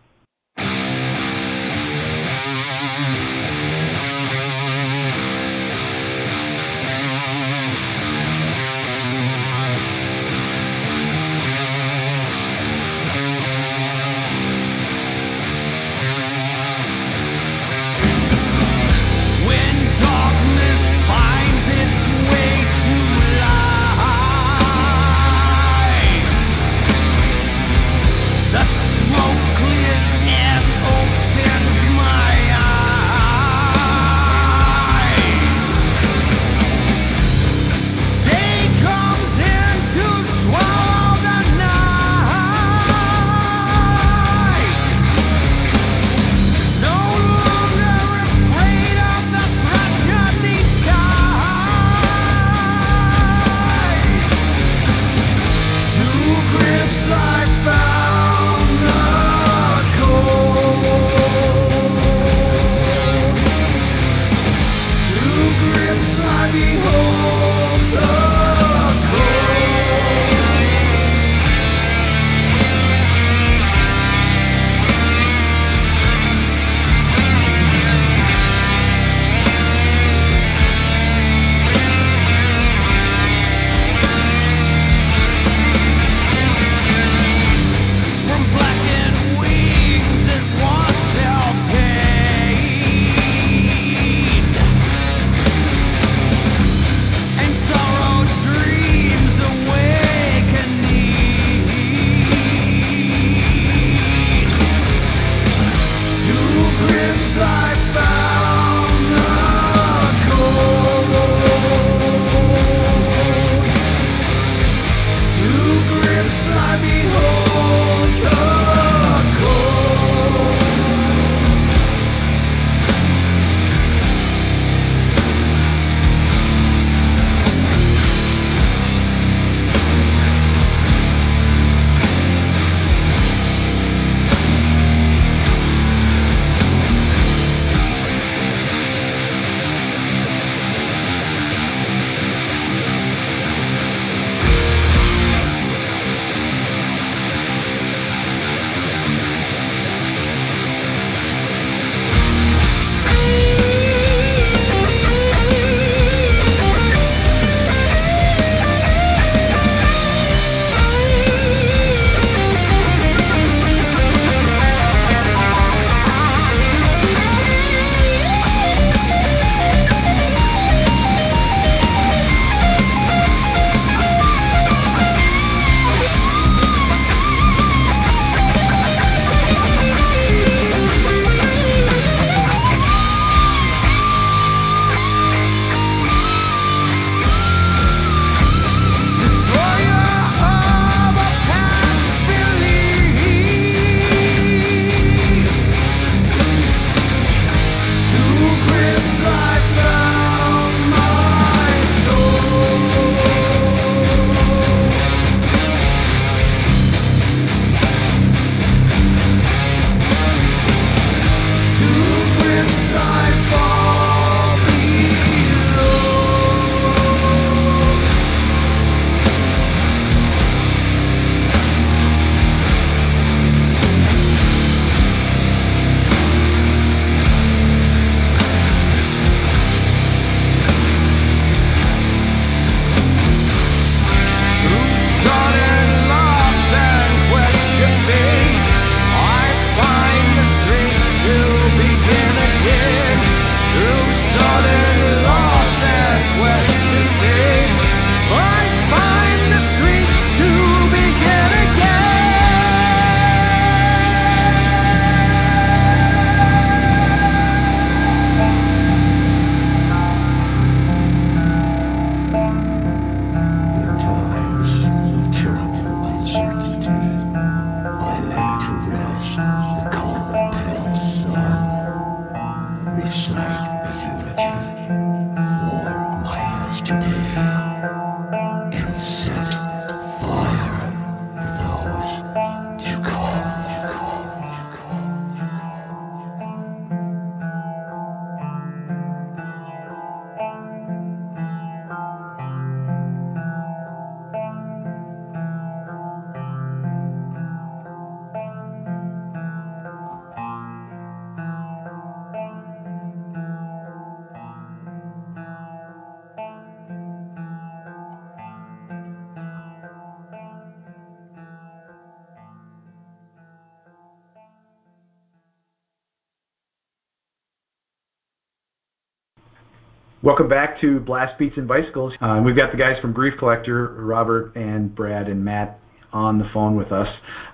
Welcome back to Blast Beats and Bicycles. Uh, we've got the guys from Grief Collector, Robert and Brad and Matt, on the phone with us.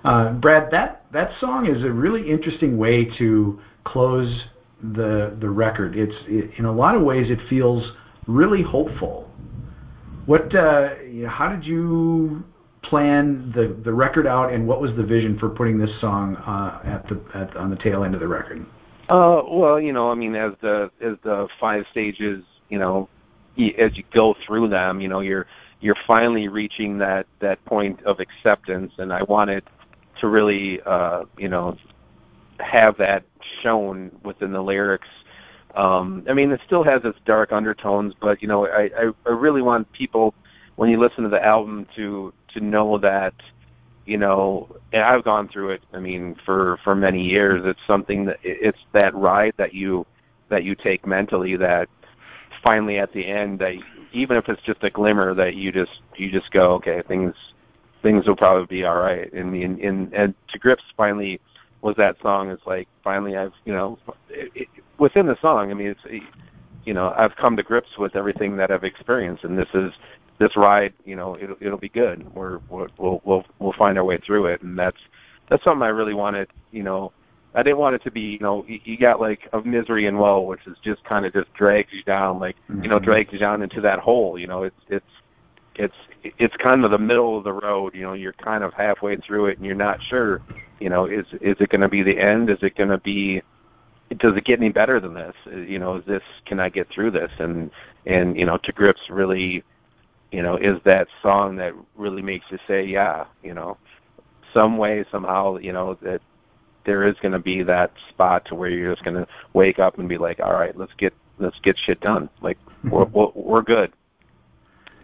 Uh, Brad, that that song is a really interesting way to close the the record. It's it, in a lot of ways it feels really hopeful. What uh, how did you plan the the record out, and what was the vision for putting this song uh, at the at, on the tail end of the record? Uh, well, you know, I mean, as the as the five stages, you know, as you go through them, you know, you're you're finally reaching that that point of acceptance, and I wanted to really, uh, you know, have that shown within the lyrics. Um, I mean, it still has its dark undertones, but you know, I, I, I really want people when you listen to the album to to know that, you know, and I've gone through it. I mean, for for many years, it's something that it's that ride that you that you take mentally that finally at the end that even if it's just a glimmer that you just you just go okay things things will probably be all right. And and and, and to grips finally was that song it's like finally i've you know it, it, within the song i mean it's you know i've come to grips with everything that i've experienced and this is this ride you know it'll it'll be good. We're we'll we'll we'll find our way through it and that's that's something i really wanted you know I didn't want it to be, you know, you got like of misery and woe, which is just kind of just drags you down, like mm-hmm. you know, drags you down into that hole. You know, it's it's it's it's kind of the middle of the road. You know, you're kind of halfway through it, and you're not sure. You know, is is it going to be the end? Is it going to be? Does it get any better than this? You know, is this? Can I get through this? And and you know, to grips really, you know, is that song that really makes you say, yeah, you know, some way somehow, you know, that there is going to be that spot to where you're just going to wake up and be like, all right, let's get let's get shit done. Like we're mm-hmm. we're good.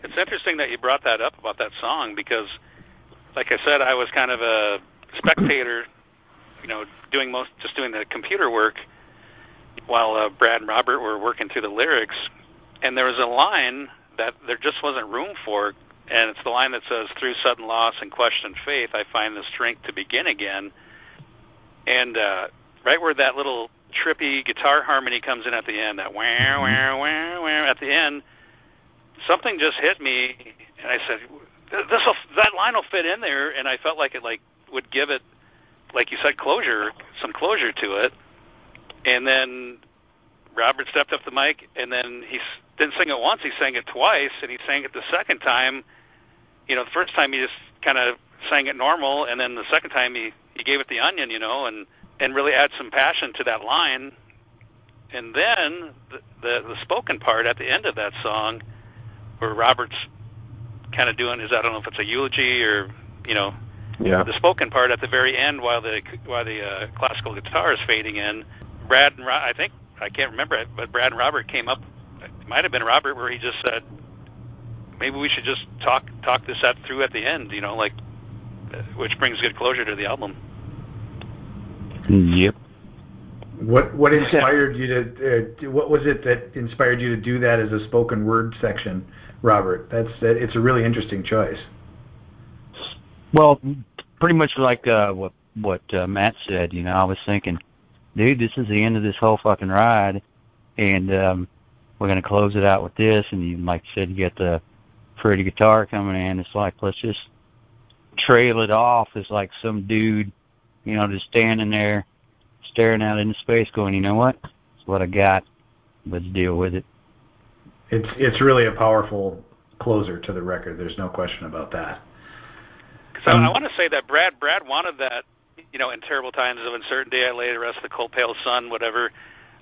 It's interesting that you brought that up about that song because, like I said, I was kind of a spectator, you know, doing most just doing the computer work while uh, Brad and Robert were working through the lyrics, and there was a line that there just wasn't room for, and it's the line that says, "Through sudden loss and questioned faith, I find the strength to begin again." And uh, right where that little trippy guitar harmony comes in at the end, that wah wah wah wah at the end, something just hit me, and I said, "This that line will fit in there," and I felt like it like would give it, like you said, closure, some closure to it. And then Robert stepped up the mic, and then he didn't sing it once; he sang it twice, and he sang it the second time. You know, the first time he just kind of sang it normal, and then the second time he he gave it the onion, you know, and and really add some passion to that line. And then the the, the spoken part at the end of that song, where Robert's kind of doing is I don't know if it's a eulogy or you know yeah. the spoken part at the very end while the while the uh, classical guitar is fading in. Brad and Ro- I think I can't remember it, but Brad and Robert came up. It might have been Robert where he just said, maybe we should just talk talk this out through at the end. You know, like which brings good closure to the album. Yep. What what inspired you to? Uh, what was it that inspired you to do that as a spoken word section, Robert? That's that. It's a really interesting choice. Well, pretty much like uh, what what uh, Matt said. You know, I was thinking, dude, this is the end of this whole fucking ride, and um, we're gonna close it out with this. And you, like you said, you get the pretty guitar coming in. It's like let's just trail it off as like some dude, you know, just standing there staring out into space going, you know what? It's what I got. Let's deal with it. It's it's really a powerful closer to the record. There's no question about that. So um, I want to say that Brad Brad wanted that, you know, in terrible times of uncertainty, I lay the rest of the cold pale sun, whatever.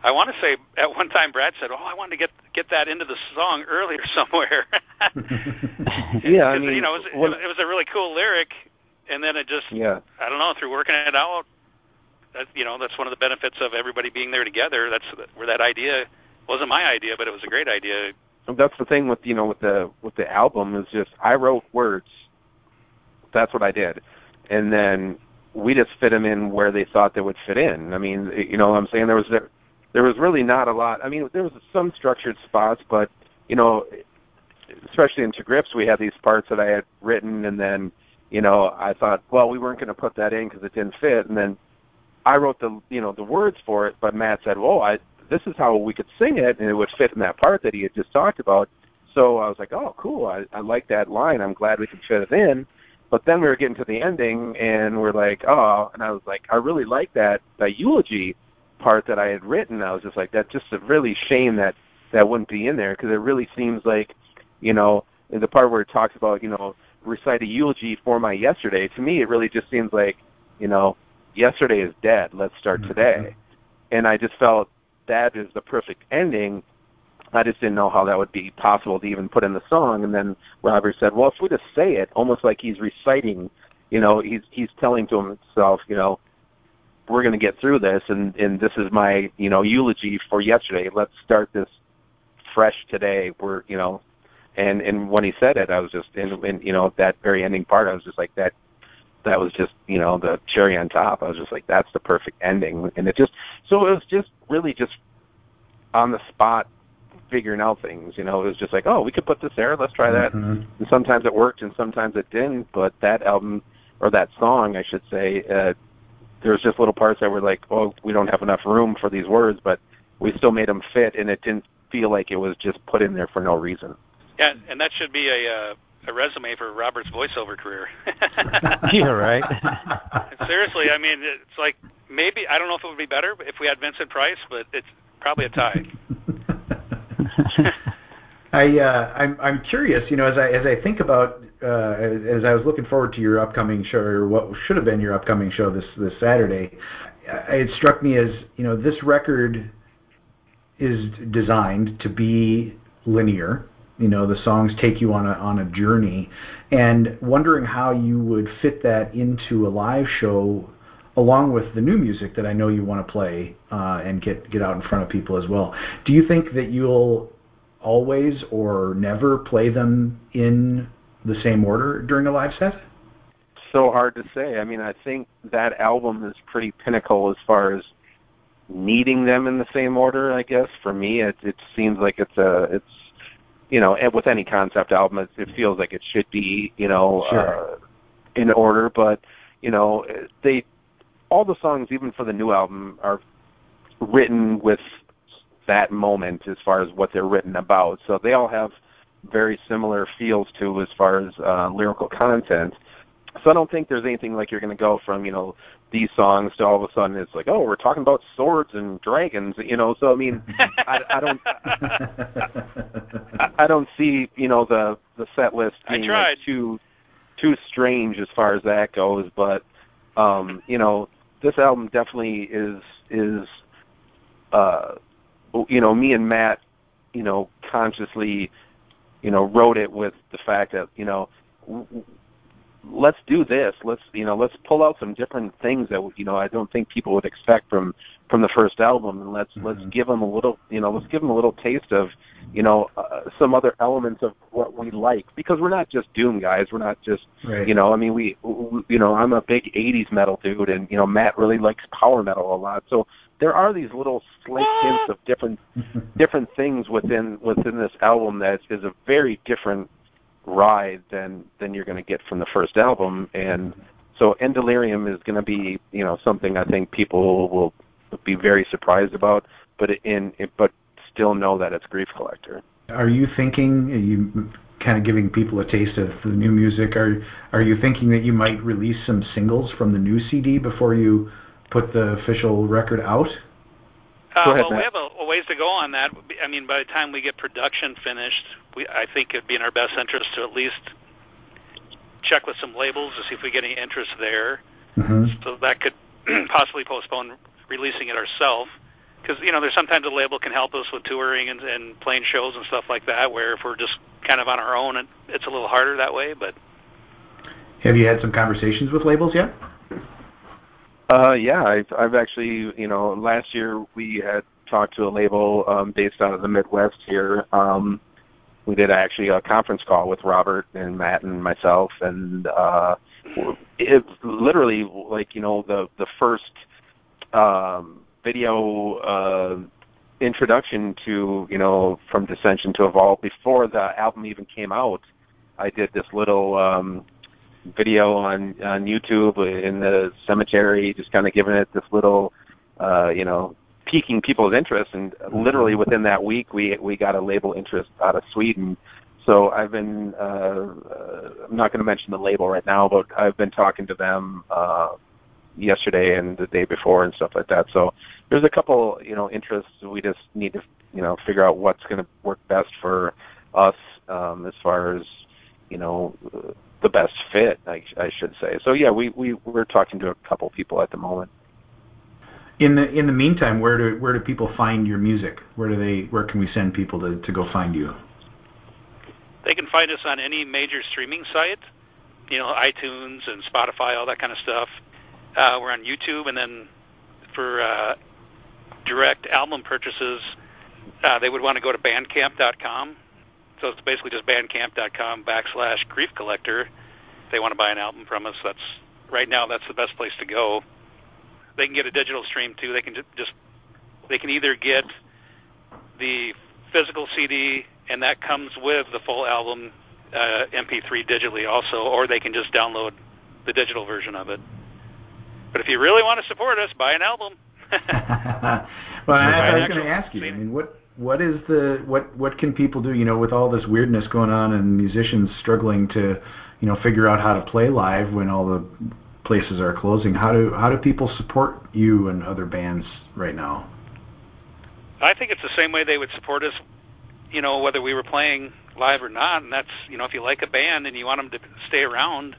I want to say at one time Brad said, "Oh, I wanted to get get that into the song earlier somewhere." yeah, I mean, you know, it was, it was a really cool lyric, and then it just, yeah, I don't know, through working it out, that you know, that's one of the benefits of everybody being there together. That's where that idea wasn't my idea, but it was a great idea. That's the thing with you know with the with the album is just I wrote words. That's what I did, and then we just fit them in where they thought they would fit in. I mean, you know what I'm saying? There was there was really not a lot. I mean, there was some structured spots, but you know, especially into grips, we had these parts that I had written, and then you know, I thought, well, we weren't going to put that in because it didn't fit, and then I wrote the you know the words for it, but Matt said, well, I this is how we could sing it, and it would fit in that part that he had just talked about. So I was like, oh, cool. I, I like that line. I'm glad we can fit it in. But then we were getting to the ending, and we're like, oh, and I was like, I really like that that eulogy part that I had written. I was just like, that's just a really shame that that wouldn't be in there because it really seems like, you know, the part where it talks about, you know, recite a eulogy for my yesterday. To me, it really just seems like, you know, yesterday is dead. Let's start mm-hmm. today. And I just felt that is the perfect ending. I just didn't know how that would be possible to even put in the song. And then Robert said, "Well, if we just say it, almost like he's reciting, you know, he's he's telling to himself, you know, we're going to get through this, and and this is my, you know, eulogy for yesterday. Let's start this fresh today. We're, you know." And and when he said it, I was just, and, and you know, that very ending part, I was just like, that that was just you know the cherry on top. I was just like, that's the perfect ending, and it just so it was just really just on the spot figuring out things. You know, it was just like, oh, we could put this there. Let's try that. Mhm. And sometimes it worked, and sometimes it didn't. But that album or that song, I should say, uh, there was just little parts that were like, oh, we don't have enough room for these words, but we still made them fit, and it didn't feel like it was just put in there for no reason. Yeah, and that should be a uh, a resume for Robert's voiceover career. Yeah, right. Seriously, I mean, it's like maybe I don't know if it would be better if we had Vincent Price, but it's probably a tie. I uh, I'm I'm curious, you know, as I as I think about as, as I was looking forward to your upcoming show or what should have been your upcoming show this this Saturday, uh, it struck me as you know this record is designed to be linear. You know, the songs take you on a on a journey, and wondering how you would fit that into a live show along with the new music that I know you want to play uh, and get get out in front of people as well. Do you think that you'll always or never play them in the same order during a live set? so hard to say. I mean, I think that album is pretty pinnacle as far as needing them in the same order. I guess for me, it it seems like it's a it's you know with any concept album, it, it feels like it should be you know Sure. uh, in order. But you know they all the songs, even for the new album, are written with that moment as far as what they're written about. So they all have very similar feels to as far as uh, lyrical content. So I don't think there's anything like you're going to go from you know these songs to all of a sudden it's like oh we're talking about swords and dragons you know so I mean I, I don't I, I don't see you know the the set list I being tried. like too too strange as far as that goes but um you know this album definitely is is uh you know me and Matt you know consciously you know wrote it with the fact that you know w- w- let's do this. Let's you know let's pull out some different things that you know I don't think people would expect from from the first album. And let's let's Mhm. give them a little you know let's give them a little taste of you know uh, some other elements of what we like. Because we're not just doom guys. We're not just right. you know i mean we, we you know i'm a big 80s metal dude. And you know matt really likes power metal a lot. So there are these little slight hints of different different things within within this album that is a very different ride than than you're going to get from the first album and so En Delirium is going to be you know something i think people will be very surprised about but in but still know that it's grief collector Are you thinking, are you kind of giving people a taste of the new music? Are are you thinking that you might release some singles from the new CD before you put the official record out? Uh, ahead, well, we have a, a ways to go on that. I mean, by the time we get production finished, we, I think it'd be in our best interest to at least check with some labels to see if we get any interest there. hmm So that could possibly postpone releasing it ourselves. Because you know, there's sometimes a label can help us with touring and, and playing shows and stuff like that. Where if we're just kind of on our own, it, it's a little harder that way. But Have you had some conversations with labels yet? Uh, yeah, I've I've actually, you know, last year we had talked to a label um, based out of the Midwest here. Um, we did actually a conference call with Robert and Matt and myself, and uh, it literally like you know the the first um, video uh, introduction to you know from Dissension to Evolve before the album even came out. I did this little um, video on on YouTube in the cemetery, just kind of giving it this little, uh, you know, piquing people's interest, and literally within that week, we we got a label interest out of Sweden. So I've been uh, uh, I'm not going to mention the label right now, but I've been talking to them uh, yesterday and the day before and stuff like that. So there's a couple you know interests. We just need to you know figure out what's going to work best for us um, as far as you know the best fit, I, I should say. So yeah, we we we're talking to a couple people at the moment. In the in the meantime, where do where do people find your music? Where do they where can we send people to, to go find you? They can find us on any major streaming site, you know, iTunes and Spotify, all that kind of stuff. Uh, we're on YouTube, and then for uh, direct album purchases, uh, they would want to go to Bandcamp.com. So it's basically just Bandcamp.com backslash Grief Collector. If they want to buy an album from us, that's right now that's the best place to go. They can get a digital stream too. They can just they can either get the physical CD and that comes with the full album uh, MP3 digitally also, or they can just download the digital version of it. But if you really want to support us, buy an album. well, I, I was going to ask you. I mean, what what is the what what can people do? You know, with all this weirdness going on and musicians struggling to, you know, figure out how to play live when all the places are closing. How do how do people support you and other bands right now? I think it's the same way they would support us you know, whether we were playing live or not. And that's, you know, if you like a band and you want them to stay around,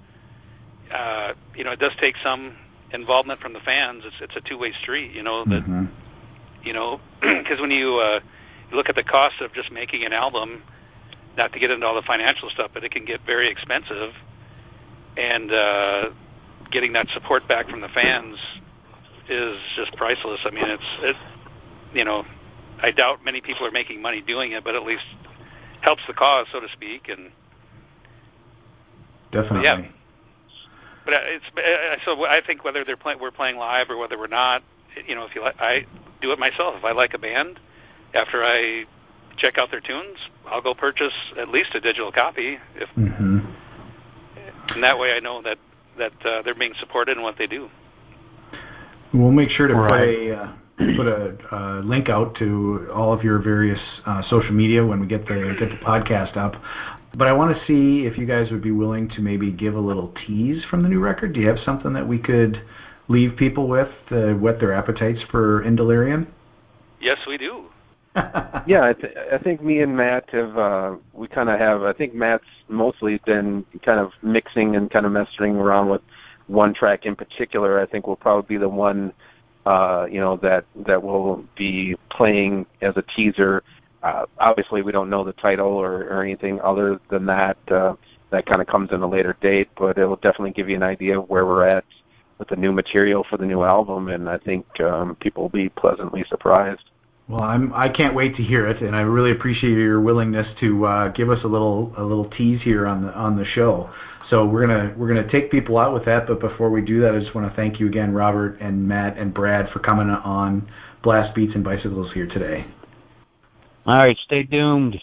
uh, you know, it does take some involvement from the fans. It's it's a two-way street, you know. That mm-hmm. you know, because when you uh, you look at the cost of just making an album, not to get into all the financial stuff, but it can get very expensive, and uh, getting that support back from the fans is just priceless. I mean, it's it, you know, I doubt many people are making money doing it, but at least helps the cause, so to speak. And definitely, yeah. But it's uh, so I think whether they're playing, we're playing live or whether we're not, you know, if you like, I do it myself. If I like a band, after I check out their tunes, I'll go purchase at least a digital copy. If mm-hmm. and that way I know that that uh, they're being supported in what they do. We'll make sure to right. play. Uh, put a uh, link out to all of your various uh, social media when we get the get the podcast up. But I want to see if you guys would be willing to maybe give a little tease from the new record. Do you have something that we could leave people with to whet their appetites for En Delirium? Yes, we do. yeah, I, th- I think me and Matt have uh, we kind of have. I think Matt's mostly been kind of mixing and kind of messing around with one track in particular. I think will probably be the one uh, you know that that will be playing as a teaser. Uh, obviously, we don't know the title or, or anything other than that. Uh, that kind of comes in a later date, but it will definitely give you an idea of where we're at with the new material for the new album, and I think um, people will be pleasantly surprised. Well, I'm I can't wait to hear it, and I really appreciate your willingness to uh, give us a little a little tease here on the on the show. So we're gonna we're gonna take people out with that. But before we do that, I just want to thank you again, Robert and Matt and Brad, for coming on Blast Beats and Bicycles here today. All right, stay doomed.